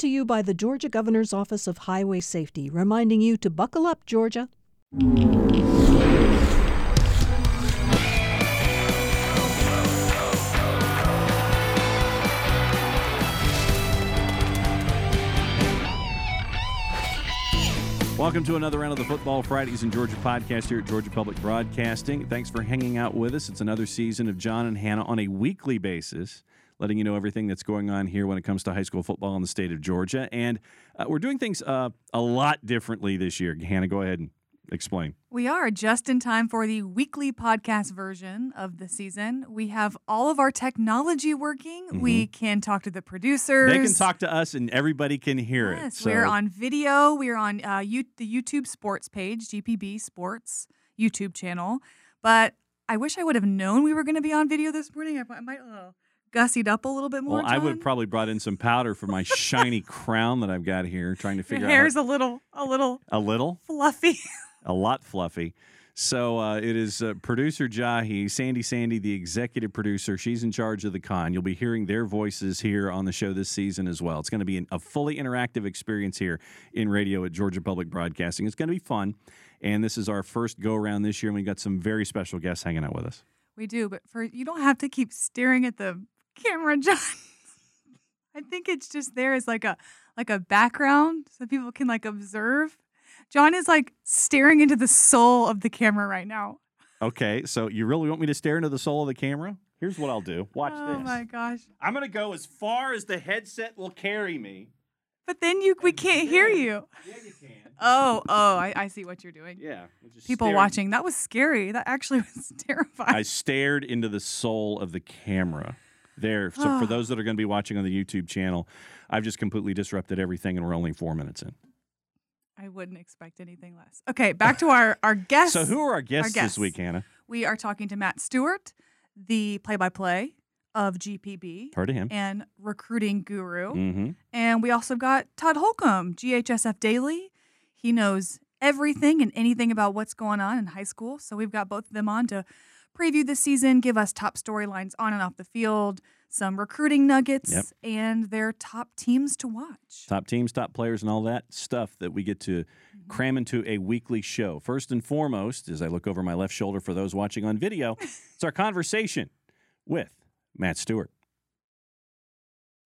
to you by the Georgia Governor's Office of Highway Safety, reminding you to buckle up, Georgia. Welcome to another round of the Football Fridays in Georgia podcast here at Georgia Public Broadcasting. Thanks for hanging out with us. It's another season of John and Hannah on a weekly basis, letting you know everything that's going on here when it comes to high school football in the state of Georgia. And uh, we're doing things uh, a lot differently this year. Hannah, go ahead and explain. We are just in time for the weekly podcast version of the season. We have all of our technology working. Mm-hmm. We can talk to the producers. They can talk to us, and everybody can hear yes, it. So. We're on video. We're on uh, the YouTube Sports page, GPB Sports YouTube channel. But I wish I would have known we were going to be on video this morning. I, I might. Uh, gussied up a little bit more. Well, John? I would have probably brought in some powder for my shiny crown that I've got here, trying to figure out. Your hair's out. a little, a little, a little fluffy. a lot fluffy. So uh, it is uh, producer Jahi, Sandy Sandy, the executive producer. She's in charge of the con. You'll be hearing their voices here on the show this season as well. It's going to be an, a fully interactive experience here in radio at Georgia Public Broadcasting. It's going to be fun. And this is our first go around this year, and we've got some very special guests hanging out with us. We do, but for you don't have to keep staring at the camera, John. I think it's just there as like a like a background so people can like observe John is like staring into the soul of the camera right now. Okay, so you really want me to stare into the soul of the camera? Here's what I'll do. Watch oh this. Oh my gosh. I'm going to go as far as the headset will carry me. But then you we can't hear you. Yeah, you can. Oh, oh, I, I see what you're doing. Yeah. People staring. watching. That was scary. That actually was terrifying. I stared into the soul of the camera there. So for those that are going to be watching on the YouTube channel, I've just completely disrupted everything and we're only four minutes in. I wouldn't expect anything less. Okay, back to our our guests. so who are our guests, our guests, this week, Hannah? We are talking to Matt Stewart, the play-by-play of GPB. Heard of him. And recruiting guru. Mm-hmm. And we also got Todd Holcomb, GHSF Daily. He knows everything and anything about what's going on in high school. So we've got both of them on to preview the season, give us top storylines on and off the field, some recruiting nuggets, yep. and their top teams to watch. Top teams, top players, and all that stuff that we get to mm-hmm. cram into a weekly show. First and foremost, as I look over my left shoulder for those watching on video, it's our conversation with Matt Stewart.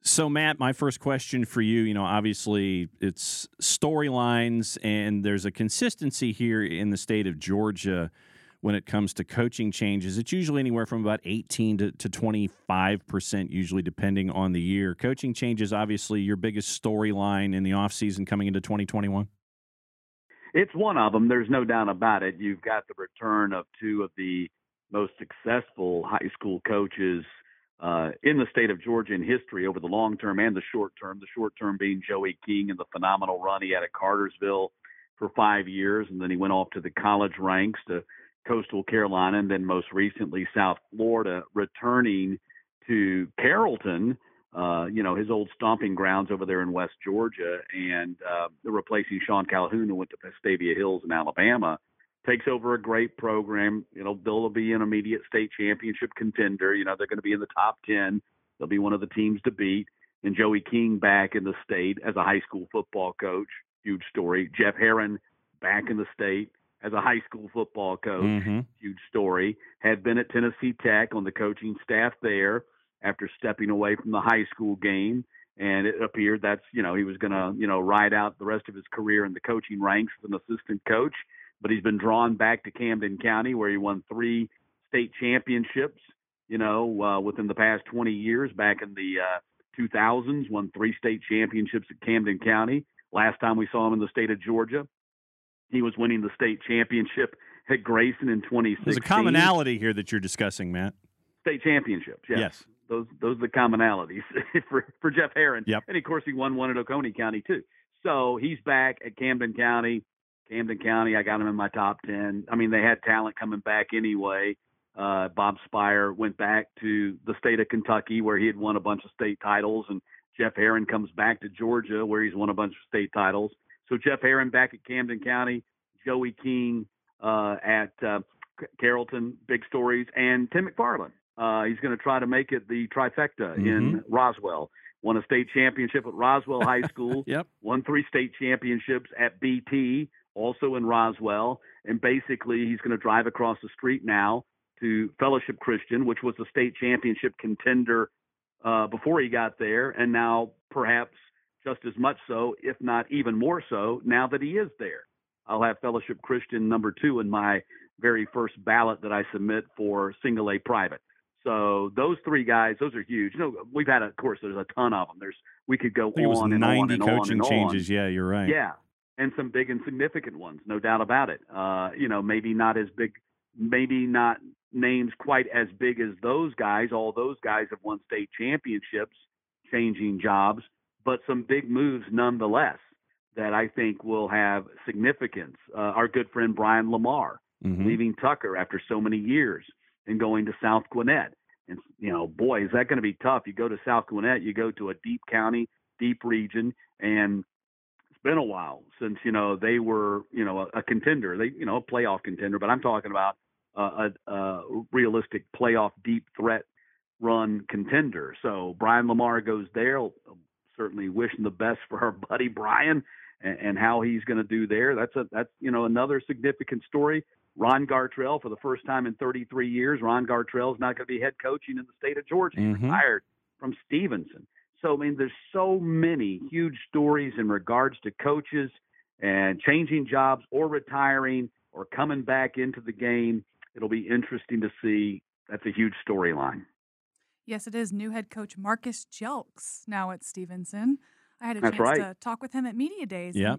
So, Matt, my first question for you, you know, obviously it's storylines, and there's a consistency here in the state of Georgia when it comes to coaching changes. It's usually anywhere from about 18 to, to 25%, usually depending on the year. Coaching changes, obviously, your biggest storyline in the offseason coming into 2021? It's one of them. There's no doubt about it. You've got the return of two of the most successful high school coaches uh, in the state of Georgia in history over the long term and the short term. The short term being Joey King and the phenomenal run he had at Cartersville for five years, and then he went off to the college ranks to Coastal Carolina, and then most recently South Florida, returning to Carrollton. Uh, you know his old stomping grounds over there in West Georgia, and uh, replacing Sean Calhoun, who went to Vestavia Hills in Alabama takes over a great program. You know, they'll be an immediate state championship contender. You know, they're going to be in the top 10. They'll be one of the teams to beat. And Joey King back in the state as a high school football coach. Huge story. Jeff Herron back in the state as a high school football coach. Mm-hmm. Huge story. Had been at Tennessee Tech on the coaching staff there after stepping away from the high school game. And it appeared that's, you know, he was going to, you know, ride out the rest of his career in the coaching ranks as an assistant coach but he's been drawn back to Camden County where he won three state championships, you know, uh, within the past 20 years. Back in the uh, 2000s, won three state championships at Camden County. Last time we saw him in the state of Georgia, he was winning the state championship at Grayson in 2016. There's a commonality here that you're discussing, Matt. State championships, yes. yes. Those those are the commonalities for for Jeff Herron. Yep. And of course, he won one at Oconee County too. So he's back at Camden County. Camden County, I got him in my top 10. I mean, they had talent coming back anyway. Uh, Bob Sphire went back to the state of Kentucky where he had won a bunch of state titles, and Jeff Herron comes back to Georgia where he's won a bunch of state titles. So Jeff Herron back at Camden County, Joey King uh, at uh, Carrollton, big stories, and Tim McFarland. Uh, he's going to try to make it the trifecta mm-hmm. in Roswell won a state championship at Roswell High School, Yep. won three state championships at BT, also in Roswell, and basically he's going to drive across the street now to Fellowship Christian, which was a state championship contender uh, before he got there, and now perhaps just as much so, if not even more so, now that he is there. I'll have Fellowship Christian number two in my very first ballot that I submit for single A private. So those three guys, those are huge. You know, we've had, of course, there's a ton of them. There's we could go think it was on and on 90 and on coaching on. changes. Yeah, you're right. Yeah, and some big and significant ones, no doubt about it. Uh, you know, maybe not as big, maybe not names quite as big as those guys. All those guys have won state championships, changing jobs, but some big moves nonetheless that I think will have significance. Uh, our good friend Brian Lamar Mhm. leaving Tucker after so many years and going to South Gwinnett. And you know, boy, is that going to be tough. You go to South Gwinnett, you go to a deep county, deep region, and it's been a while since you know they were you know a, a contender. They you know a playoff contender, but I'm talking about uh, a, a realistic playoff deep threat run contender. So Brian Lamar goes there. Certainly wishing the best for our buddy Brian and, and how he's going to do there. That's a that's you know another significant story. Ron Gartrell, for the first time in 33 years, Ron Gartrell is not going to be head coaching in the state of Georgia. He Mhm. retired from Stephenson. So I mean, there's so many huge stories in regards to coaches and changing jobs or retiring or coming back into the game. It'll be interesting to see. That's a huge storyline. Yes, it is. New head coach Marcus Jelks now at Stephenson. I had a That's chance right. to talk with him at media days. Yeah.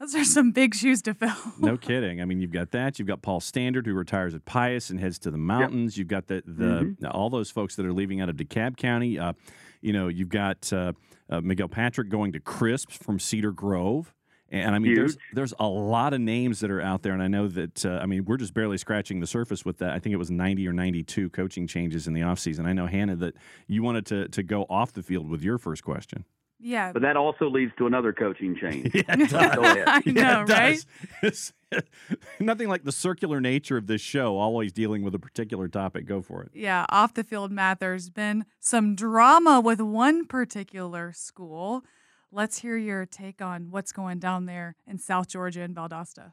Those are some big shoes to fill. No kidding. I mean, you've got that. You've got Paul Standard, who retires at Pius and heads to the mountains. You've got the, the all those folks that are leaving out of DeKalb County. Uh, you know, you've got uh, uh, Miguel Patrick going to Crisp from Cedar Grove. And I mean, there's Huge. there's a lot of names that are out there, and I know that uh, I mean we're just barely scratching the surface with that. I think it was 90 or 92 coaching changes in the offseason. I know Hannah that you wanted to to go off the field with your first question. yeah. But that also leads to another coaching change. Yeah, it does. I know, Yeah, it right? does. It's- nothing like the circular nature of this show, always dealing with a particular topic. Go for it. Yeah, off the field, Matt, there's been some drama with one particular school. Let's hear your take on what's going down there in South Georgia and Valdosta.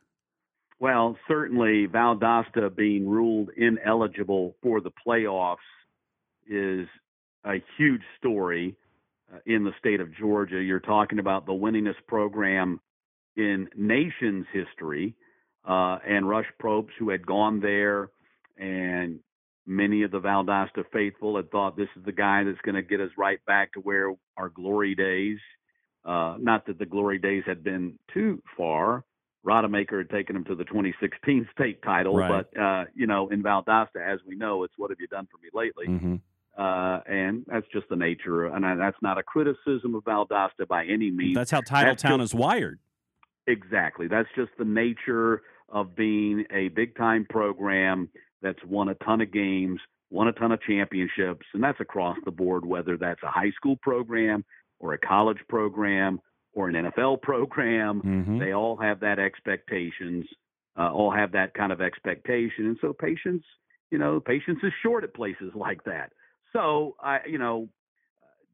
Well, certainly Valdosta being ruled ineligible for the playoffs is a huge story uh, in the state of Georgia. You're talking about the winningest program in nation's history, uh, and Rush Propst, who had gone there, and many of the Valdosta faithful had thought this is the guy that's going to get us right back to where our glory days. Uh, not that the glory days had been too far. Rodemaker had taken him to the 2016 state title, Right. but uh, you know, in Valdosta, as we know, it's what have you done for me lately? hmm Uh, and that's just the nature, and that's not a criticism of Valdosta by any means. That's how Titletown just- is wired. Exactly. That's just the nature of being a big time program that's won a ton of games, won a ton of championships, and that's across the board, whether that's a high school program or a college program or an NFL program. hmm They all have that expectations, uh, all have that kind of expectation. And so patience, you know, patience is short at places like that. So I, you know,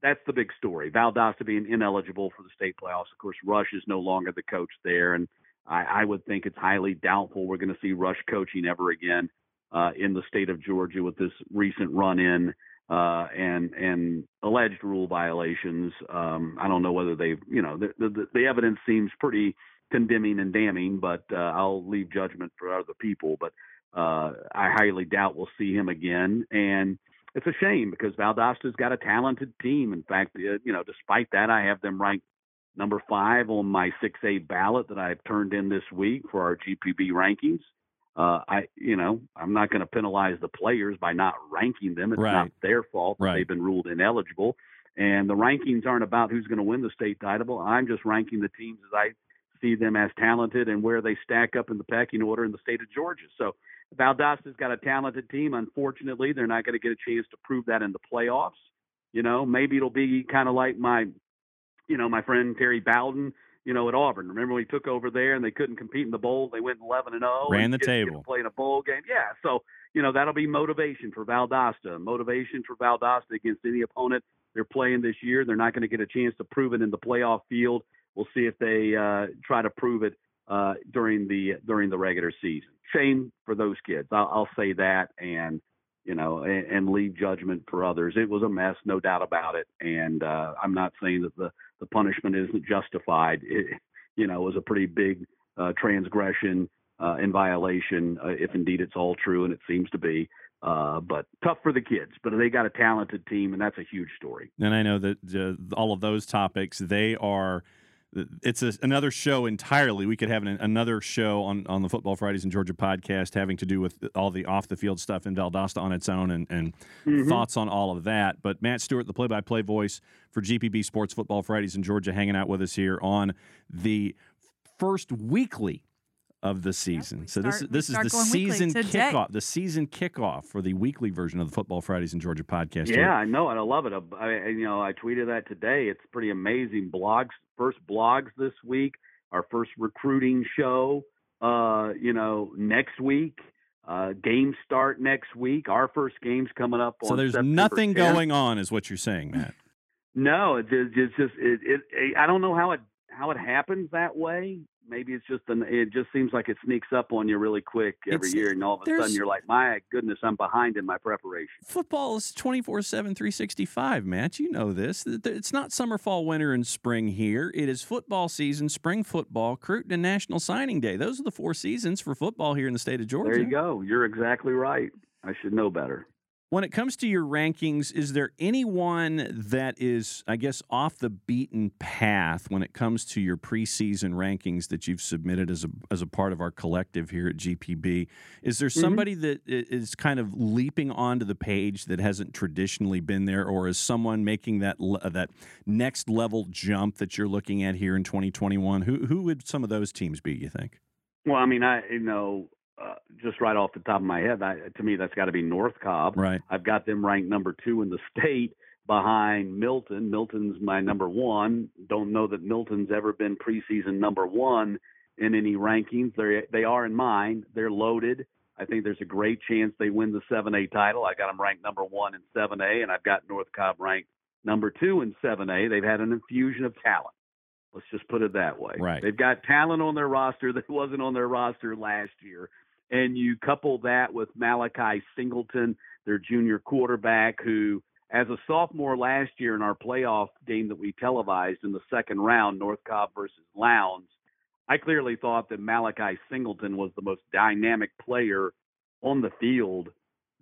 that's the big story. Valdosta being ineligible for the state playoffs. Of course, Rush is no longer the coach there, and I, I would think it's highly doubtful we're going to see Rush coaching ever again uh, in the state of Georgia with this recent run-in uh, and and alleged rule violations. Um, I don't know whether they've, you know, the, the the evidence seems pretty condemning and damning, but uh, I'll leave judgment for other people. But uh, I highly doubt we'll see him again, and it's a shame because Valdosta's got a talented team. In fact, uh, you know, despite that, I have them ranked number five on my 6A ballot that I've turned in this week for our GPB rankings. Uh, I, you know, I'm not going to penalize the players by not ranking them. It's Right. not their fault Right. they've been ruled ineligible. And the rankings aren't about who's going to win the state title. I'm just ranking the teams as I see them as talented and where they stack up in the pecking order in the state of Georgia. So Valdosta's got a talented team. Unfortunately, they're not going to get a chance to prove that in the playoffs. You know, maybe it'll be kind of like my, you know, my friend Terry Bowden, you know, at Auburn. Remember when he took over there and they couldn't compete in the bowl? They went 11 and 0. Ran and the get table. Play in a bowl game. Yeah. So, you know, that'll be motivation for Valdosta, motivation for Valdosta against any opponent they're playing this year. They're not going to get a chance to prove it in the playoff field. We'll see if they uh, try to prove it uh, during the during the regular season. Shame for those kids. I'll, I'll say that, and you know, and, and, leave judgment for others. It was a mess, no doubt about it. And uh, I'm not saying that the the punishment isn't justified. It, you know, was a pretty big uh, transgression uh, in violation, uh, if indeed it's all true, and it seems to be. Uh, but tough for the kids. But they got a talented team, and that's a huge story. And I know that uh, all of those topics they are it's a, another show entirely. We could have an, another show on, on the Football Fridays in Georgia podcast having to do with all the off the field stuff in Valdosta on its own and, and mm-hmm. thoughts on all of that. But Matt Stewart, the play by play voice for GPB Sports Football Fridays in Georgia, hanging out with us here on the first weekly of the season. Yep, so start, this this is the season kickoff, the season kickoff for the weekly version of the Football Fridays in Georgia podcast. Yeah, here. I know, and I love it. I, you know, I tweeted that today. It's pretty amazing. Blogs, first blogs this week. Our first recruiting show. Uh, you know, next week. Uh, games start next week. Our first game's coming up. So there's September nothing 10th. going on, is what you're saying, Matt. No, it's just, it's just it, it, I don't know how it how it happens that way maybe it's just an it just seems like it sneaks up on you really quick every It's- year and all of a sudden you're like my goodness i'm behind in my preparation Football is 24 7, 365, Matt. You know this. Th- th- It's not summer, fall, winter, and spring here. It is football season, spring football, Cruton, and National Signing Day. Those are the four seasons for football here in the state of Georgia. there you go you're exactly right i should know better When it comes to your rankings, is there anyone that is, I guess, off the beaten path when it comes to your preseason rankings that you've submitted as a as a part of our collective here at GPB? Is there somebody that i- is kind of leaping onto the page that hasn't traditionally been there, or is someone making that le- uh, that next level jump that you're looking at here in 2021? Who who would some of those teams be? You think? well i mean i you know uh, just right off the top of my head I, to me that's got to be north cobb Right. i've got them ranked number two in the state behind milton milton's my number one don't know that milton's ever been preseason number one in any rankings they they are in mine they're loaded I think there's a great chance they win the 7A title. I got them ranked number one in 7A, and I've got North Cobb ranked number two in 7A. They've had an infusion of talent. Let's just put it that way. Right. They've got talent on their roster that wasn't on their roster last year. And you couple that with Malachi Singleton, their junior quarterback, who, as a sophomore last year in our playoff game that we televised in the second round, North Cobb versus Lowndes, I clearly thought that Malachi Singleton was the most dynamic player on the field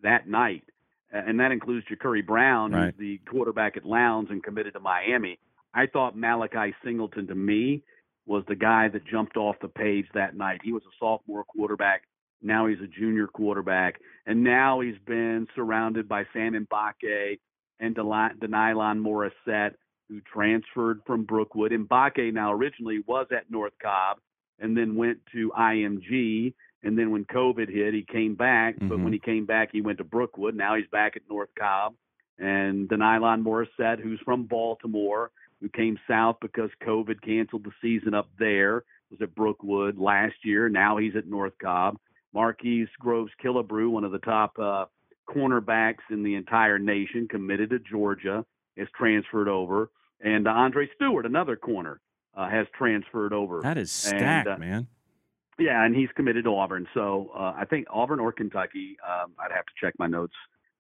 that night. And that includes Jacurri Brown, Right. who's the quarterback at Lowndes and committed to Miami. I thought Malachi Singleton, to me, was the guy that jumped off the page that night. He was a sophomore quarterback. Now he's a junior quarterback. And now he's been surrounded by Sam Mbake and Denylon Morissette, who transferred from Brookwood. Mbake now originally was at North Cobb and then went to IMG. And then when COVID hit, he came back. But Mhm. when he came back, he went to Brookwood. Now he's back at North Cobb. And Denylon Morissette, who's from Baltimore, who came south because COVID canceled the season up there, was at Brookwood last year. Now he's at North Cobb. Marquise Groves Killebrew, one of the top uh, cornerbacks in the entire nation, committed to Georgia, is transferred over. And uh, Andre Stewart, another corner, uh, has transferred over. That is And, stacked, uh, man. Yeah, and he's committed to Auburn. So uh, I think Auburn or Kentucky. Um, I'd have to check my notes.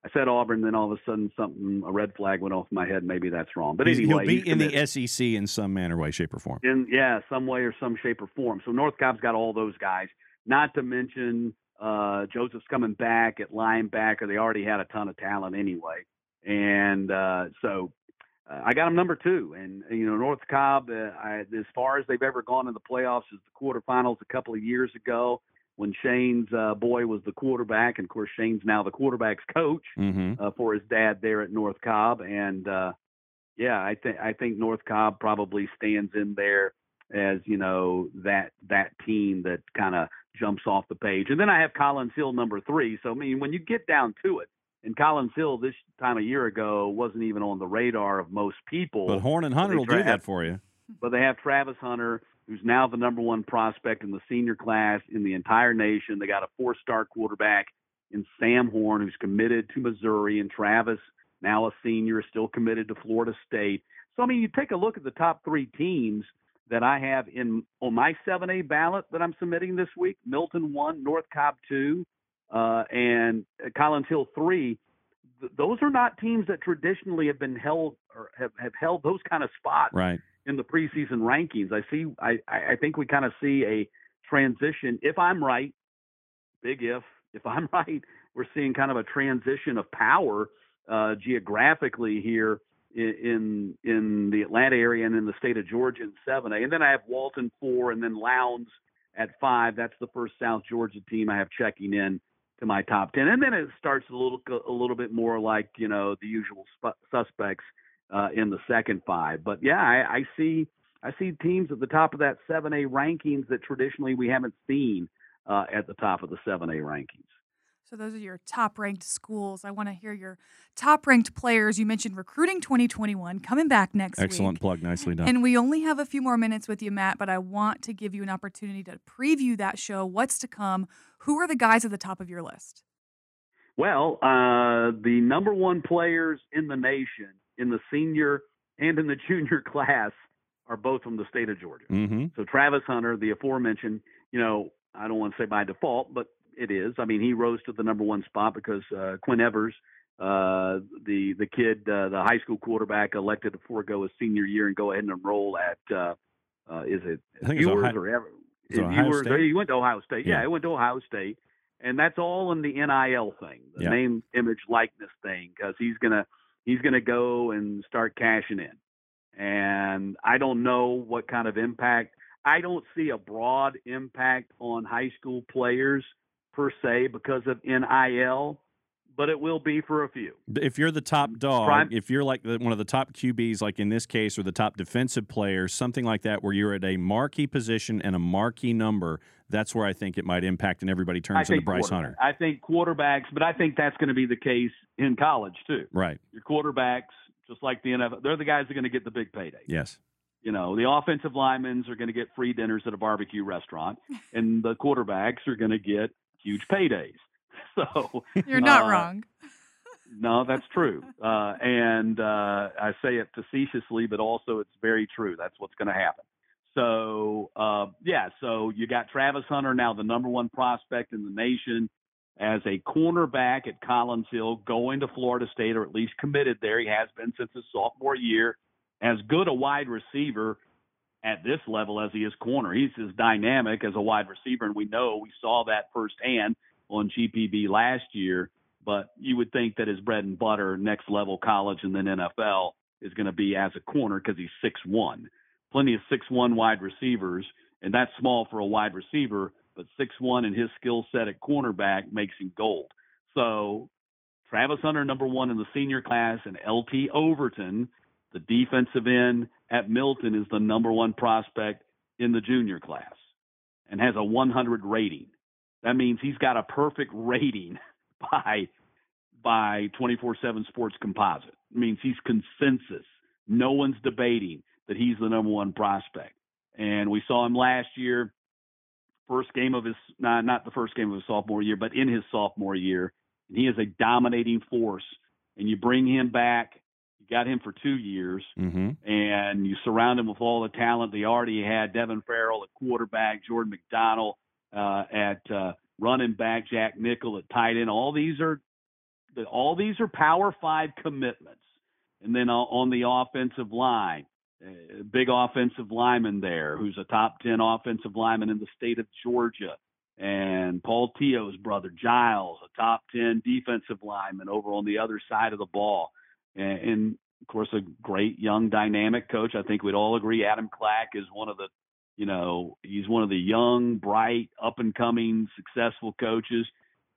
I said Auburn, then all of a sudden something a red flag went off my head. Maybe that's wrong. But He's- anyway, he'll be in the SEC in some manner, way, shape, or form. in yeah, some way or some shape or form. So North Cobb's got all those guys. Not to mention uh, Joseph's coming back at linebacker. They already had a ton of talent anyway, and uh, so uh, I got them number two. And you know North Cobb, uh, I, as far as they've ever gone in the playoffs, is the quarterfinals a couple of years ago when Shane's uh, boy was the quarterback, and of course Shane's now the quarterback's coach Mm-hmm. uh, for his dad there at North Cobb, and uh, yeah, I think I think North Cobb probably stands in there as you know that that team that kind of jumps off the page. And then I have Collins Hill number three. So I mean, when you get down to it, and Collins Hill this time a year ago wasn't even on the radar of most people. But Horn and Hunter will do that for you. but they have Travis Hunter, who's now the number one prospect in the senior class in the entire nation. They got a four-star quarterback in Sam Horn, who's committed to Missouri, and Travis now a senior, still committed to Florida State. So I mean, you take a look at the top three teams that I have in on my 7A ballot that I'm submitting this week: Milton one, North Cobb two, uh, and Collins Hill three. Th- those are not teams that traditionally have been held or have, have held those kind of spots Right. in the preseason rankings. I see. I I think we kind of see a transition. If I'm right, big if. If I'm right, we're seeing kind of a transition of power uh, geographically here in, in the Atlanta area and in the state of Georgia in 7A. And then I have Walton four, and then Lowndes at five. That's the first South Georgia team I have checking in to my top ten. And then it starts a little a little bit more like you know the usual sp- suspects uh, in the second five. But yeah, I, I see I see teams at the top of that 7A rankings that traditionally we haven't seen uh, at the top of the 7A rankings. So those are your top ranked schools. I want to hear your top ranked players. You mentioned recruiting 2021 coming back next week. Excellent week. plug. Nicely done. And we only have a few more minutes with you, Matt, but I want to give you an opportunity to preview that show. What's to come? Who are the guys at the top of your list? Well, uh, the number one players in the nation in the senior and in the junior class are both from the state of Georgia. mm-hmm. So Travis Hunter, the aforementioned, you know, I don't want to say by default, but it is. I mean, he rose to the number one spot because uh, Quinn Evers, uh, the the kid, uh, the high school quarterback, elected to forego his senior year and go ahead and enroll at uh, uh, is it I think Ewers Ohio- or ever? Ewers? He went to Ohio State. Yeah, Yeah. he went to Ohio State, and that's all in the NIL thing, the Yeah. name, image, likeness thing, because he's gonna he's gonna go and start cashing in. And I don't know what kind of impact. I don't see a broad impact on high school players per se because of NIL, but it will be for a few. If you're the top mm, dog, Prime- if you're like the, one of the top QBs, like in this case, or the top defensive players, something like that, where you're at a marquee position and a marquee number, that's where I think it might impact, and everybody turns into Bryce Hunter. I think quarterbacks, but I think that's going to be the case in college too. Right. Your quarterbacks, just like the NFL, they're the guys that are going to get the big payday. Yes. You know, the offensive linemen are going to get free dinners at a barbecue restaurant, and the quarterbacks are going to get huge paydays. So You're not uh, wrong. No, that's true. Uh, and uh, I say it facetiously, but also it's very true. That's what's going to happen. So, uh, yeah, so you got Travis Hunter, now the number one prospect in the nation, as a cornerback at Collins Hill, going to Florida State, or at least committed there. He has been since his sophomore year. As good a wide receiver at this level as he is corner. He's as dynamic as a wide receiver, and we know we saw that firsthand on GPB last year but you would think that his bread and butter, next level college and then NFL, is going to be as a corner because he's six one. Plenty of six one wide receivers, and that's small for a wide receiver, but six one and his skill set at cornerback makes him gold. So Travis Hunter, number one in the senior class, and LT Overton, the defensive end at Milton, is the number one prospect in the junior class and has a 100 rating. That means he's got a perfect rating by by 24/7 Sports Composite. It means he's consensus. No one's debating that he's the number one prospect. And we saw him last year, first game of his not not the first game of his sophomore year, but in his sophomore year, and he is a dominating force. And you bring him back, got him for two years, Mm-hmm. and you surround him with all the talent they already had. Devin Farrell at quarterback, Jordan McDonald uh, at uh, running back, Jack Nickel at tight end. All these are all these are Power Five commitments. And then on- on the offensive line, uh, big offensive lineman there, who's a top ten offensive lineman in the state of Georgia. And Paul Tio's brother Giles, a top ten defensive lineman over on the other side of the ball. And, of course, a great young dynamic coach. I think we'd all agree Adam Clack is one of the you know, he's one of the young, bright, up and coming, successful coaches.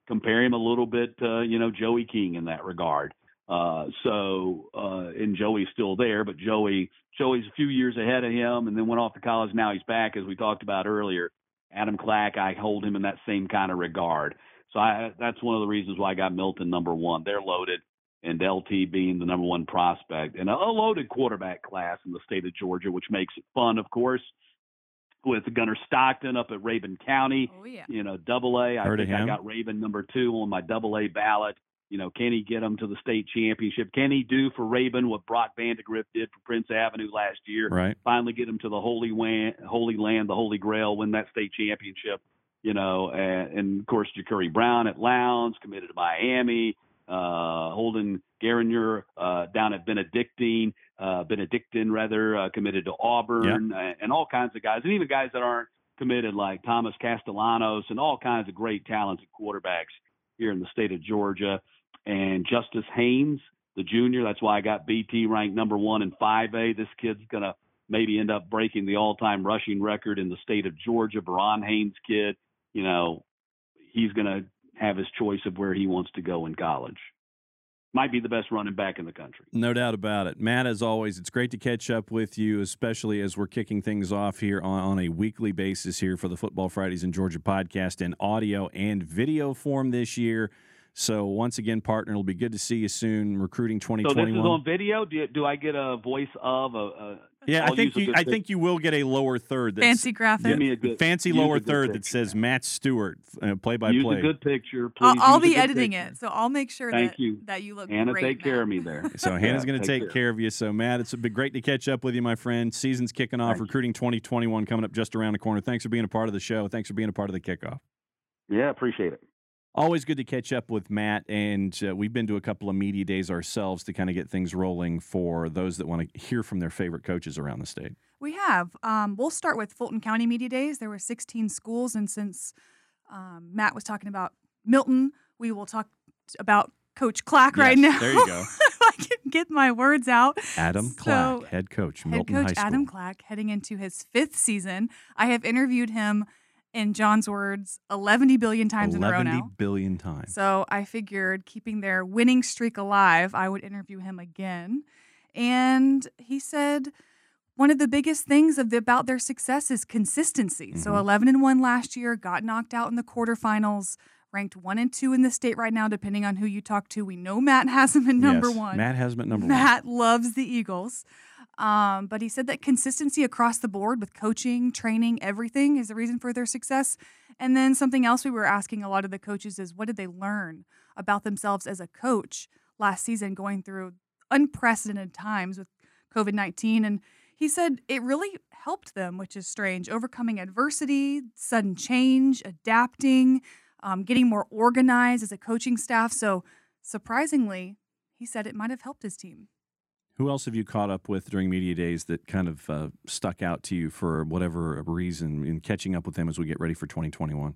Compare him a little bit to, you know, Joey King in that regard. Uh, so, uh, and Joey's still there, but Joey, Joey's a few years ahead of him and then went off to college. Now he's back, as we talked about earlier. Adam Clack, I hold him in that same kind of regard. So I, that's one of the reasons why I got Milton number one. They're loaded, and LT being the number one prospect, and a loaded quarterback class in the state of Georgia, which makes it fun, of course with Gunnar Stockton up at Rabun County. Oh yeah. You know, double A. I Heard of think I got Rabun number two on my double A ballot. You know, can he get them to the state championship? Can he do for Rabun what Brock Vandagriff did for Prince Avenue last year? Right. Finally get them to the Holy Land, Holy Land, the Holy Grail, win that state championship. You know, and, and of course, Jacurri Brown at Lowndes, committed to Miami. Uh, Holden Geriner uh, down at Benedictine, uh, Benedictine rather, uh, committed to Auburn, and, and all kinds of guys, and even guys that aren't committed like Thomas Castellanos and all kinds of great talented quarterbacks here in the state of Georgia. And Justice Haynes, the junior, that's why I got BT ranked number one in 5A. This kid's going to maybe end up breaking the all time rushing record in the state of Georgia. Verron Haynes kid, you know, he's going to have his choice of where he wants to go in college. Might be the best running back in the country. No doubt about it. Matt, as always, it's great to catch up with you, especially as we're kicking things off here on, on a weekly basis here for the Football Fridays in Georgia podcast in audio and video form this year. So once again, partner, it'll be good to see you soon. Recruiting twenty twenty one. So this is on video. Do, do I get a voice of a? a yeah, I'll I think you. I think you will get a lower third. That's, Fancy graphic. Give me a good fancy lower a good third that says Matt Stewart, uh, play by use play. a good picture, I'll, please. I'll be editing picture. it, so I'll make sure Thank that you. that you look great. Hannah, great. take care of me there. So Hannah's Yeah, going to take care. of you. So Matt, it's been great to catch up with you, my friend. Season's kicking off. Thank recruiting 2021 coming up just around the corner. Thanks for being a part of the show. Thanks for being a part of the kickoff. Yeah, appreciate it. Always good to catch up with Matt, and uh, we've been to a couple of media days ourselves to kind of get things rolling for those that want to hear from their favorite coaches around the state. We have. Um, we'll start with Fulton County Media Days. There were 16 schools, and since um, Matt was talking about Milton, we will talk about Coach Clack right now. there you go. I can get my words out. Adam So, Clack, head coach, Head Milton coach High School. Adam Clack, heading into his fifth season. I have interviewed him, in John's words, 11 billion times in a row 11 now. billion times. So I figured keeping their winning streak alive, I would interview him again. And he said one of the biggest things of the, about their success is consistency. So Mhm. 11 and 1 last year, got knocked out in the quarterfinals, ranked 1 and 2 in the state right now depending on who you talk to. We know Matt has him at number Yes, 1. Matt has him at number one. Matt loves the Eagles. Um, but he said that consistency across the board with coaching, training, everything is the reason for their success. And then something else we were asking a lot of the coaches is what did they learn about themselves as a coach last season going through unprecedented times with COVID 19? And he said it really helped them, which is strange, overcoming adversity, sudden change, adapting, um, getting more organized as a coaching staff. So surprisingly, he said it might have helped his team. Who else have you caught up with during media days that kind of uh, stuck out to you for whatever reason in catching up with them as we get ready for 2021?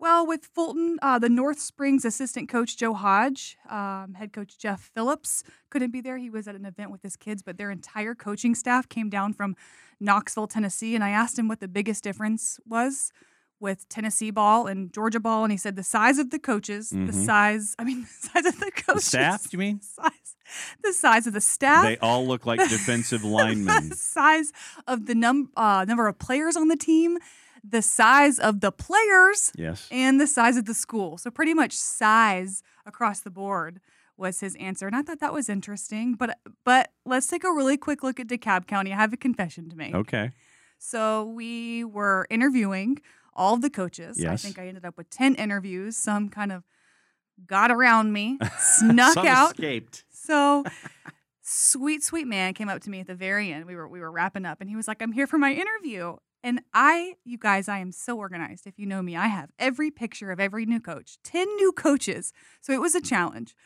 Well, with Fulton, uh, the North Springs assistant coach Joe Hodge, um, head coach Jeff Phillips couldn't be there. He was at an event with his kids, but their entire coaching staff came down from Knoxville, Tennessee. And I asked him what the biggest difference was with Tennessee ball and Georgia ball. And he said the size of the coaches, the Mhm. size, I mean, the size of the The coaches. staff, do you mean? Size, the size of the staff. They all look like defensive linemen. the size of the num- uh, number of players on the team, the size of the players, Yes. and the size of the school. So pretty much size across the board was his answer, and I thought that was interesting. But but let's take a really quick look at DeKalb County. I have a confession to make. Okay. So we were interviewing all of the coaches. I think I ended up with ten interviews. Some kind of got around me, snuck Some out. escaped. So sweet, sweet man came up to me at the very end. We were we were wrapping up and he was like, I'm here for my interview. And I, you guys, I am so organized. If you know me, I have every picture of every new coach, 10 new coaches. So it was a challenge.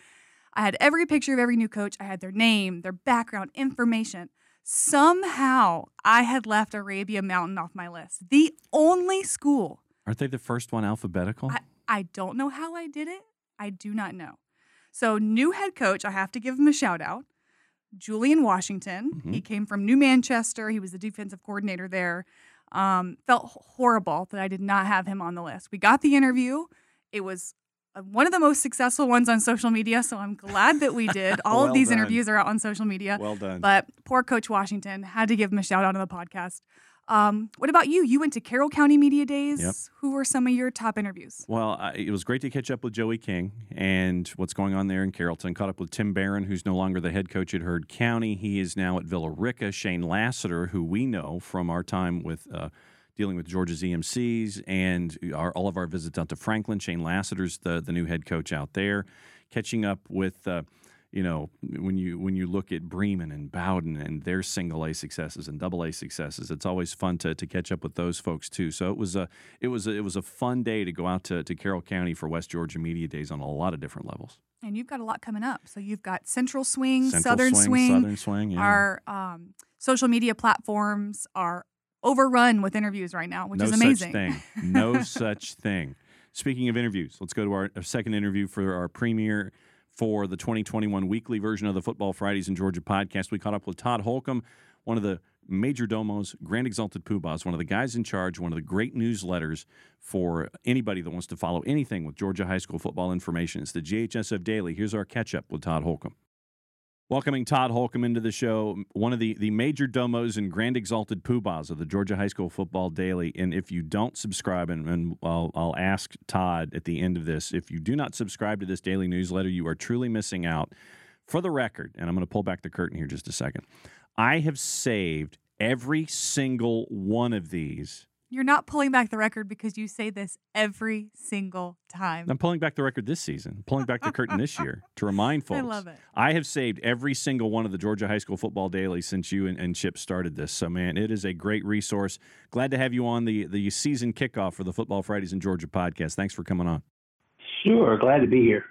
I had every picture of every new coach. I had their name, their background, information. Somehow I had left Arabia Mountain off my list. The only school Aren't they the first one alphabetical? I, I don't know how I did it. I do not know. So, new head coach, I have to give him a shout out. Julian Washington. Mhm. He came from New Manchester. He was the defensive coordinator there. Um, felt horrible that I did not have him on the list. We got the interview. It was one of the most successful ones on social media. So I'm glad that we did. All Well of these done. interviews are out on social media. well done. But poor Coach Washington had to give him a shout out on the podcast. Um, what about you? You went to Carroll County Media Days. Yep. Who were some of your top interviews? Well, I, it was great to catch up with Joey King and what's going on there in Carrollton. Caught up with Tim Barron, who's no longer the head coach at Heard County. He is now at Villa Rica. Shane Lassiter, who we know from our time with uh, dealing with Georgia's EMCs and our, all of our visits out to Franklin. Shane Lassiter's the, the new head coach out there, catching up with. Uh, you know, when you when you look at Bremen and Bowdon and their single A successes and double A successes, it's always fun to, to catch up with those folks too. So it was a it was a, it was a fun day to go out to, to Carroll County for West Georgia Media Days on a lot of different levels. And you've got a lot coming up. So you've got Central Swing, Central Southern swing, Swing. Southern Swing, yeah. Our um, social media platforms are overrun with interviews right now, which no is amazing. such thing. No such thing. Speaking of interviews, let's go to our, our second interview for our premiere for the 2021 weekly version of the Football Fridays in Georgia podcast. We caught up with Todd Holcomb, one of the major domos, Grand Exalted Poobahs, one of the guys in charge, one of the great newsletters for anybody that wants to follow anything with Georgia high school football information. It's the GHSF Daily. Here's our catch up with Todd Holcomb. Welcoming Todd Holcomb into the show, one of the, the major domos and grand exalted poobahs of the Georgia High School Football Daily. And if you don't subscribe, and, and I'll, I'll ask Todd at the end of this, if you do not subscribe to this daily newsletter, you are truly missing out. For the record, and I'm going to pull back the curtain here just a second, I have saved every single one of these. You're not pulling back the record because you say this every single time. I'm pulling back the record this season, pulling back the curtain this year to remind folks. I love it. I have saved every single one of the Georgia High School Football Daily since you and, and Chip started this. So, man, it is a great resource. Glad to have you on the, the season kickoff for the Football Fridays in Georgia podcast. Thanks for coming on. Sure, glad to be here.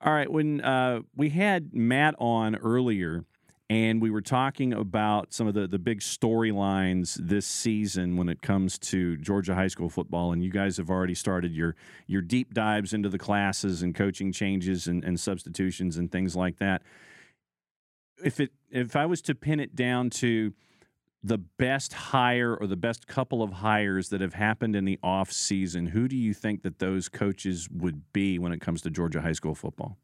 All right. When uh, we had Matt on earlier, and we were talking about some of the, the big storylines this season when it comes to Georgia high school football. And you guys have already started your your deep dives into the classes and coaching changes and, and substitutions and things like that. If it if I was to pin it down to the best hire or the best couple of hires that have happened in the off season, who do you think that those coaches would be when it comes to Georgia high school football?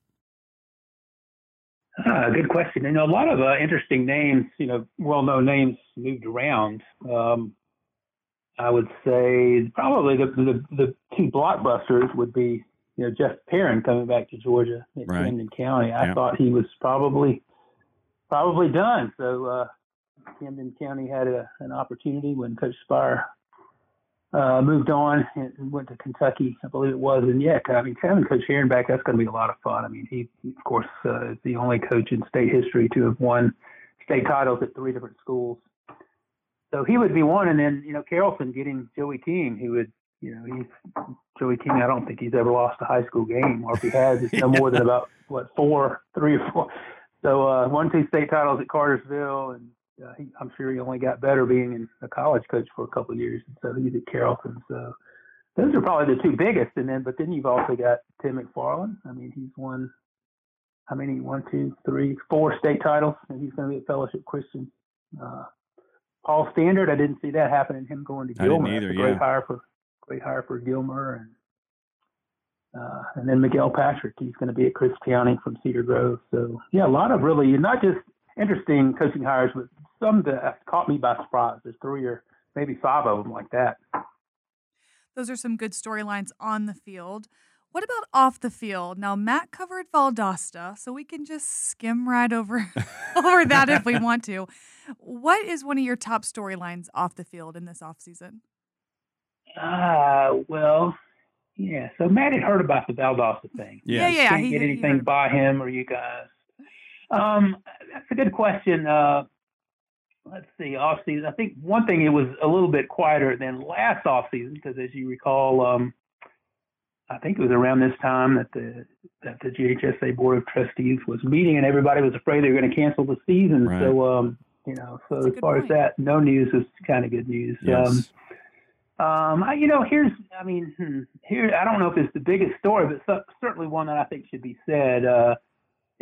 Ah, good question. You know, a lot of uh, interesting names, you know, well-known names moved around. Um, I would say probably the, the the two blockbusters would be, you know, Jeff Herron coming back to Georgia at Right. Camden County. I Yeah. thought he was probably probably done. So uh, Camden County had a, an opportunity when Coach Sphire uh, moved on and went to Kentucky, I believe it was. And yeah, I mean, having Coach Herron back, that's going to be a lot of fun. I mean, he, of course, uh, is the only coach in state history to have won state titles at three different schools. So he would be one. And then, you know, Carrollton getting Joey King, who would, you know, he's Joey King. I don't think he's ever lost a high school game, or if he has, it's no more than about what four, three or four. So uh, won two state titles at Cartersville, and uh, he, I'm sure he only got better being in a college coach for a couple of years. And so he's at Carrollton. So those are probably the two biggest. And then, but then you've also got Tim McFarland. I mean, he's won how many? One, two, three, four state titles, and he's going to be at Fellowship Christian. Uh, Paul Standard, I didn't see that happening. Him going to Gilmer. either, great yeah. hire for great hire for Gilmer, and uh, and then Miguel Patrick. He's going to be at Crisp County from Cedar Grove. So yeah, a lot of really not just interesting coaching hires, but some that caught me by surprise. There's three or maybe five of them like that. Those are some good storylines on the field. What about off the field? Now, Matt covered Valdosta, so we can just skim right over over that if we want to. What is one of your top storylines off the field in this offseason? Ah, well, yeah. So Matt had heard about the Valdosta thing. Yeah, Yes. yeah. Can't he- get anything heard- by him or you guys. Um, that's a good question. Uh, let's see, off season. I think one thing it was a little bit quieter than last off season because, as you recall, um, I think it was around this time that the that the GHSA Board of Trustees was meeting and everybody was afraid they were going to cancel the season. Right. So, um, you know, so That's as far point. as that, no news is kind of good news. Um, Yes. um, I, you know, here's, I mean, hmm, here, I don't know if it's the biggest story, but cer- certainly one that I think should be said uh,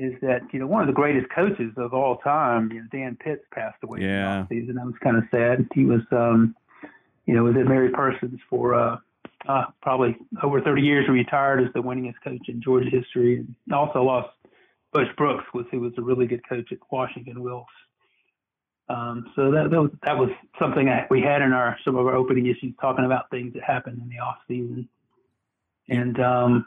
is that you know one of the greatest coaches of all time, you know, Dan Pitts passed away Yeah. last season. That was kind of sad. He was, um, you know, was at Mary Persons for uh, uh, probably over 30 years. Retired as the winningest coach in Georgia history, and also lost Bush Brooks, was who was a really good coach at Washington-Wilkes. Um, so that, that was that was something that we had in our some of our opening issues talking about things that happened in the off season. And um,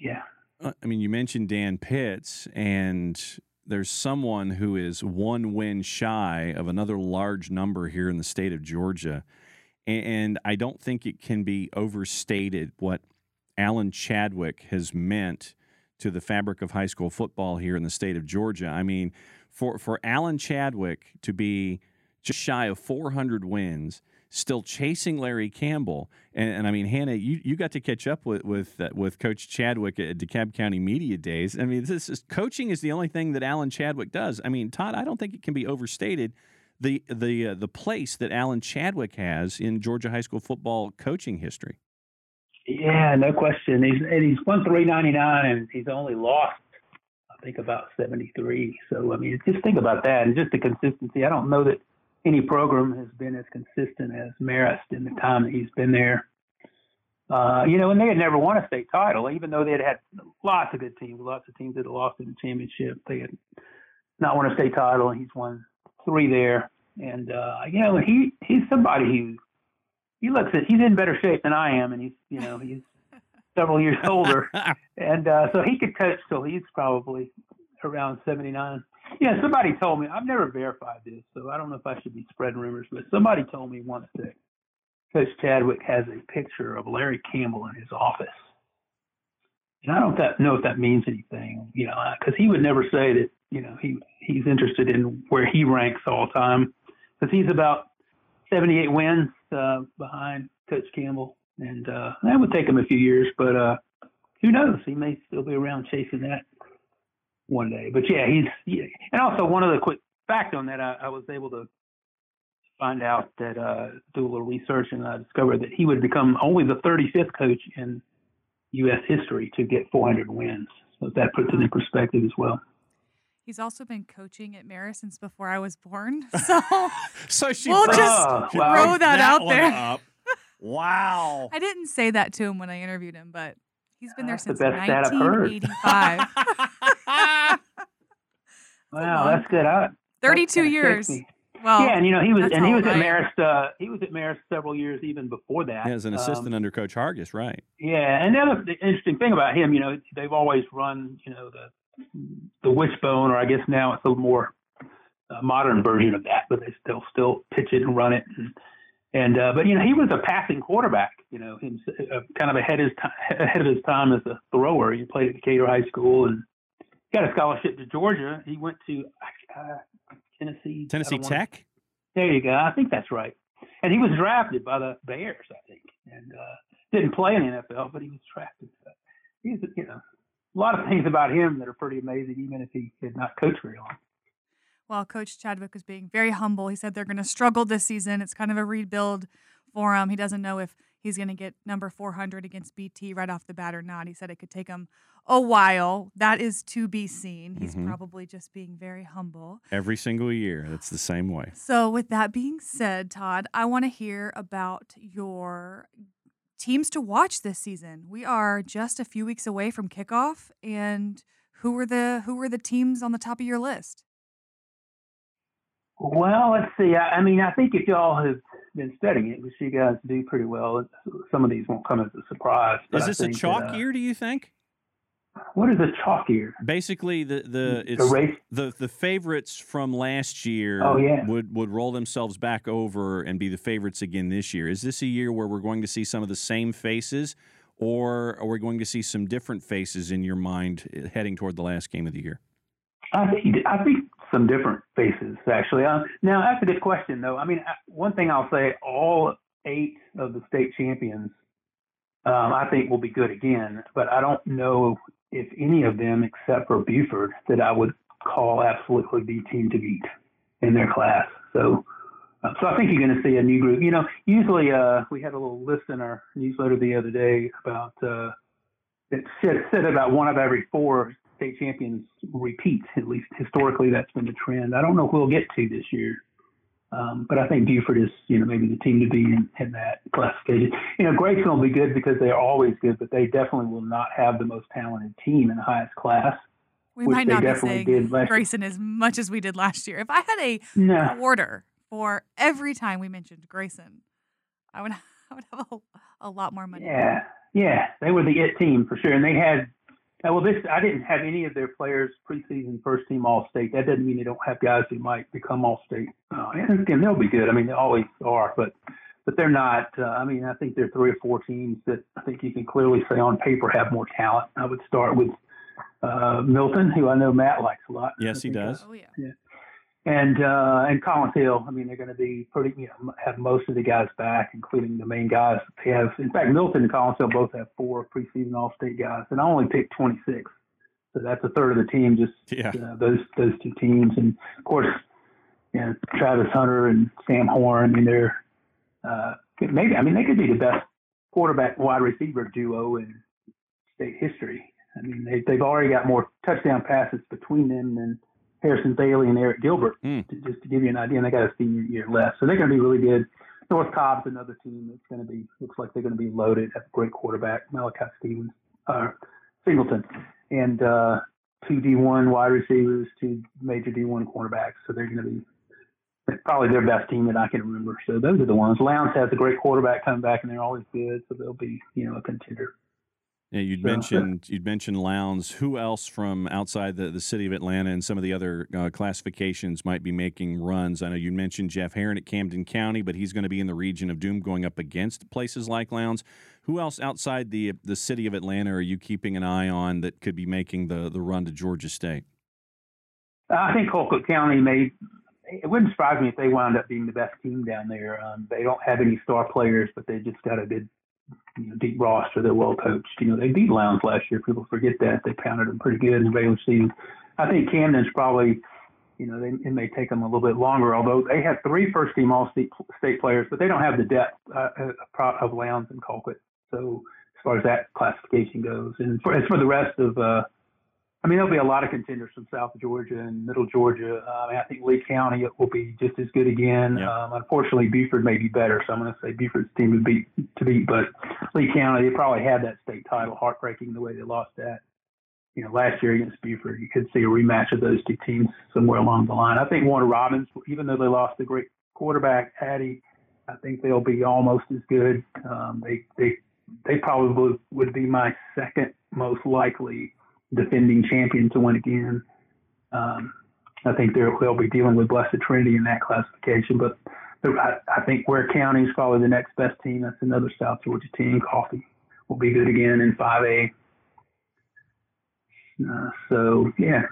yeah, I mean, you mentioned Dan Pitts, and there's someone who is one win shy of another large number here in the state of Georgia. and I don't think it can be overstated what Alan Chadwick has meant to the fabric of high school football here in the state of Georgia. I mean, for for Alan Chadwick to be just shy of 400 wins, still chasing Larry Campbell, and, and I mean, Hannah, you, you got to catch up with with uh, with Coach Chadwick at DeKalb County Media Days. I mean, this is coaching is the only thing that Alan Chadwick does. I mean, Todd, I don't think it can be overstated the the uh, the place that Alan Chadwick has in Georgia high school football coaching history. Yeah, no question. He's and he's won three ninety nine, and he's only lost, I think, about seventy three. So I mean, just think about that, and just the consistency. I don't know that any program has been as consistent as Marist in the time that he's been there. Uh, you know, and they had never won a state title, even though they had had lots of good teams, lots of teams that had lost in the championship. They had not won a state title, and he's won three there. And uh, you know, he he's somebody who he looks at he's in better shape than I am, and he's you know he's several years older, and uh, so he could coach till he's probably around seventy nine. Yeah, somebody told me I've never verified this, so I don't know if I should be spreading rumors, but somebody told me once that Coach Chadwick has a picture of Larry Campbell in his office. And I don't that, know if that means anything, you know, because he would never say that, you know, he he's interested in where he ranks all time, because he's about 78 wins uh, behind Coach Campbell, and uh, that would take him a few years, but uh, who knows? He may still be around chasing that one day. But yeah, he's yeah. and also one other quick fact on that, I, I was able to find out that uh, do a little research, and I discovered that he would become only the 35th coach in U.S. history to get 400 wins. So that puts it in perspective as well. He's also been coaching at Marist since before I was born. So, so she we'll brought- just Oh, throw wow. that, out there. up. Wow. I didn't say that to him when I interviewed him, but he's been there That's the since best stat I've heard. 1985. Wow, that's good. I, 32 kinda years. shakes. Well, yeah, and you know he was and he how was at old I am. Marist. Uh, he was at Marist several years even before that. Yeah, as an Um, assistant under Coach Hargis, right? Yeah, and the other the interesting thing about him, you know, they've always run, you know, the the wishbone, or I guess now it's a more uh, modern version of that, but they still still pitch it and run it. And, and uh, but you know, he was a passing quarterback, you know, him uh, kind of ahead his time, ahead of his time as a thrower. He played at Decatur High School and got a scholarship to Georgia. He went to uh, Tennessee. Tennessee don't wanna- Tech. there you go. I think that's right. And he was drafted by the Bears, I think, and uh, didn't play in the NFL, but he was drafted. So he's, you know, a lot of things about him that are pretty amazing, even if he did not coach very long. Well, Coach Chadwick was being very humble. He said they're going to struggle this season. It's kind of a rebuild for him. He doesn't know if he's going to get number 400 against BT right off the bat or not. He said it could take him a while. That is to be seen. He's Mhm. probably just being very humble. Every single year, it's the same way. So, with that being said, Todd, I want to hear about your teams to watch this season. We are just a few weeks away from kickoff, and who were the who were the teams on the top of your list? Well, let's see. I, I mean, I think if y'all have been studying it, which you guys do pretty well, some of these won't come as a surprise. Is this a chalk that, uh, year? Do you think? What is a chalk year? Basically, the the it's the race. the the favorites from last year Oh, yeah. would would roll themselves back over and be the favorites again this year. Is this a year where we're going to see some of the same faces, or are we going to see some different faces in your mind eh, heading toward the last game of the year? I think I think some different faces actually. Um, now that's a good question though. I mean, one thing I'll say: all eight of the state champions, um, I think, will be good again. But I don't know if any of them, except for Buford, that I would call absolutely the team to beat in their class. So. Uh, so I think you're going to see a new group. You know, usually uh, we had a little list in our newsletter the other day about uh, it said, said about one of every four state champions repeat. At least historically, that's been the trend. I don't know who we'll get to this year, um, but I think Buford is, you know, maybe the team to be in, in that classification. You know, Grayson will be good because they are always good, but they definitely will not have the most talented team in the highest class. We might not be saying Grayson as much as we did last year. If I had a No, quarter for every time we mentioned Grayson, I would I would have a, a lot more money. yeah, yeah, they were the it team for sure, and they had. Uh, Well, this I didn't have any of their players preseason first team All State. That doesn't mean they don't have guys who might become All State. Uh, and again, they'll be good. I mean, they always are. But but they're not. Uh, I mean, I think there are three or four teams that I think you can clearly say on paper have more talent. I would start with uh, Milton, who I know Matt likes a lot. Yes, he does. Oh yeah. Yeah. And uh, and Collins Hill. I mean, they're going to be pretty. You know, have most of the guys back, including the main guys. They have, in fact, Milton and Collins Hill both have four preseason All-State guys, and I only picked 26. So that's a third of the team. Just Yeah. uh, those those two teams, and of course, you know, Travis Hunter and Sam Horn. I mean, they're uh, maybe. I mean, they could be the best quarterback wide receiver duo in state history. I mean, they, they've already got more touchdown passes between them than Harrison Bailey and Eric Gilbert, Hmm. to, just to give you an idea. And they got a senior year left, so they're going to be really good. North Cobb's another team that's going to be looks like they're going to be loaded. Have a great quarterback, Malachi Stevens, uh, Singleton, and uh, two D1 wide receivers, two major D1 cornerbacks. So they're going to be probably their best team that I can remember. So those are the ones. Lowndes has a great quarterback coming back, and they're always good, so they'll be you know a contender. Yeah, you'd mentioned you'd mentioned Lowndes. Who else from outside the, the city of Atlanta and some of the other uh, classifications might be making runs? I know you mentioned Jeff Herron at Camden County, but he's going to be in the region of Doom, going up against places like Lowndes. Who else outside the the city of Atlanta are you keeping an eye on that could be making the the run to Georgia State? I think Colquitt County may. It wouldn't surprise me if they wound up being the best team down there. Um, they don't have any star players, but they just got a good, you know, deep roster. They're well coached. You know, they beat Lowndes last year. People forget that they pounded them pretty good in the regular season. I think Camden's probably, you know, they, it may take them a little bit longer. Although they have three first team All State state players, but they don't have the depth uh, uh, of Lowndes and Colquitt. So as far as that classification goes, and for, as for the rest of uh, I mean, there'll be a lot of contenders from South Georgia and Middle Georgia. Uh, I, mean, I think Lee County will be just as good again. Yeah. Um, unfortunately, Buford may be better, so I'm going to say Buford's team to beat to beat. But Lee County, they probably had that state title, heartbreaking the way they lost that. You know, last year against Buford, you could see a rematch of those two teams somewhere along the line. I think Warner Robins, even though they lost a great quarterback, Addy, I think they'll be almost as good. Um, they they they probably would be my second most likely defending champion to win again. Um, I think they're, they'll be dealing with Blessed Trinity in that classification, but I, I think Ware County is probably the next best team. That's another South Georgia team. Coffee will be good again in 5A. Uh, so yeah,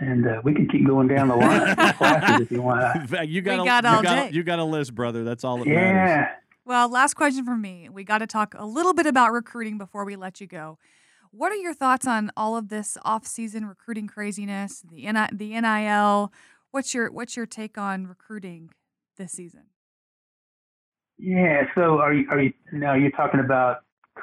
and uh, we can keep going down the line classes if you want. you got, We a, got you all got, day. a- you got a list, brother. That's all that matters. Yeah. Well, last question from me. We got to talk a little bit about recruiting before we let you go. What are your thoughts on all of this off-season recruiting craziness, the the NIL? What's your what's your take on recruiting this season? Yeah. So are you are you now you're talking about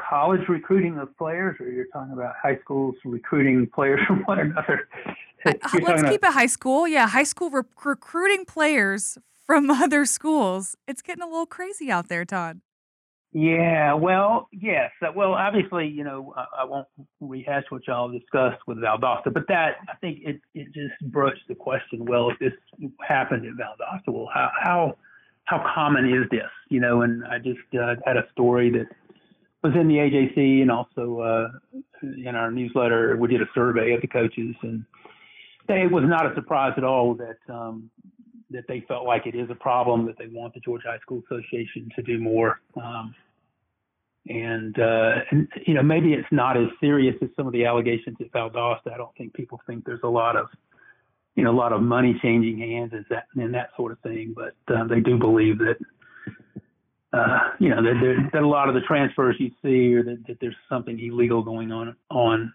college recruiting of players, or you're talking about high schools recruiting players from one another? You're Let's keep it high school. Yeah, high school rec- recruiting players from other schools. It's getting a little crazy out there, Todd. Yeah, well, yes. Well, obviously, you know, I, I won't rehash what y'all discussed with Valdosta, but that I think it it just broached the question. Well, if this happened at Valdosta, well, how how how common is this? You know, and I just uh, had a story that was in the AJC and also uh, in our newsletter. We did a survey of the coaches, and they, it was not a surprise at all that um, that they felt like it is a problem that they want the Georgia High School Association to do more. Um, and, uh, and you know maybe it's not as serious as some of the allegations at Valdosta. I don't think people think there's a lot of you know a lot of money changing hands and that and that sort of thing. But uh, they do believe that uh, you know that, that a lot of the transfers you see or that, that there's something illegal going on on